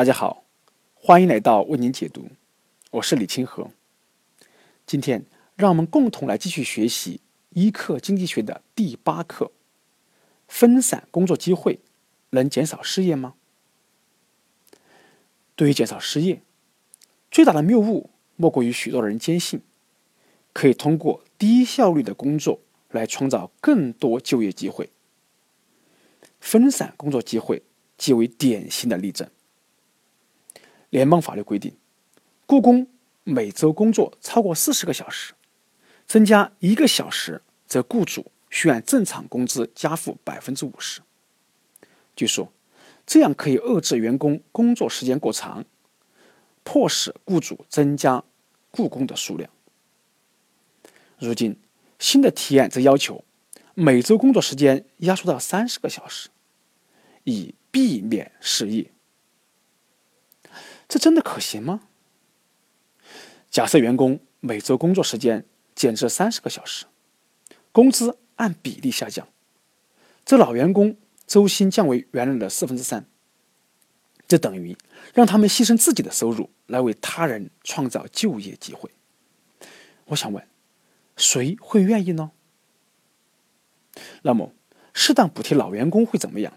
大家好，欢迎来到为您解读，我是李清河。今天让我们共同来继续学习一课经济学的第八课：分散工作机会能减少失业吗？对于减少失业，最大的谬误莫过于许多人坚信，可以通过低效率的工作来创造更多就业机会。分散工作机会即为典型的例证。联邦法律规定，雇工每周工作超过四十个小时，增加一个小时，则雇主需按正常工资加付百分之五十。据说，这样可以遏制员工工作时间过长，迫使雇主增加雇工的数量。如今，新的提案则要求每周工作时间压缩到三十个小时，以避免失业。这真的可行吗？假设员工每周工作时间减至三十个小时，工资按比例下降，这老员工周薪降为原来的四分之三。这等于让他们牺牲自己的收入来为他人创造就业机会。我想问，谁会愿意呢？那么，适当补贴老员工会怎么样？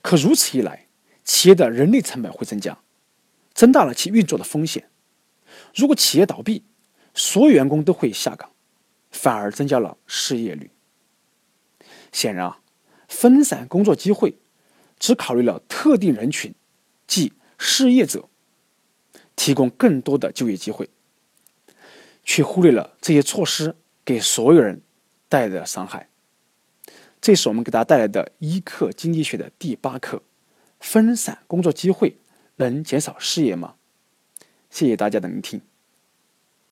可如此一来，企业的人力成本会增加。增大了其运作的风险。如果企业倒闭，所有员工都会下岗，反而增加了失业率。显然啊，分散工作机会只考虑了特定人群，即失业者，提供更多的就业机会，却忽略了这些措施给所有人带来的伤害。这是我们给大家带来的一课经济学的第八课：分散工作机会。能减少失业吗？谢谢大家的聆听。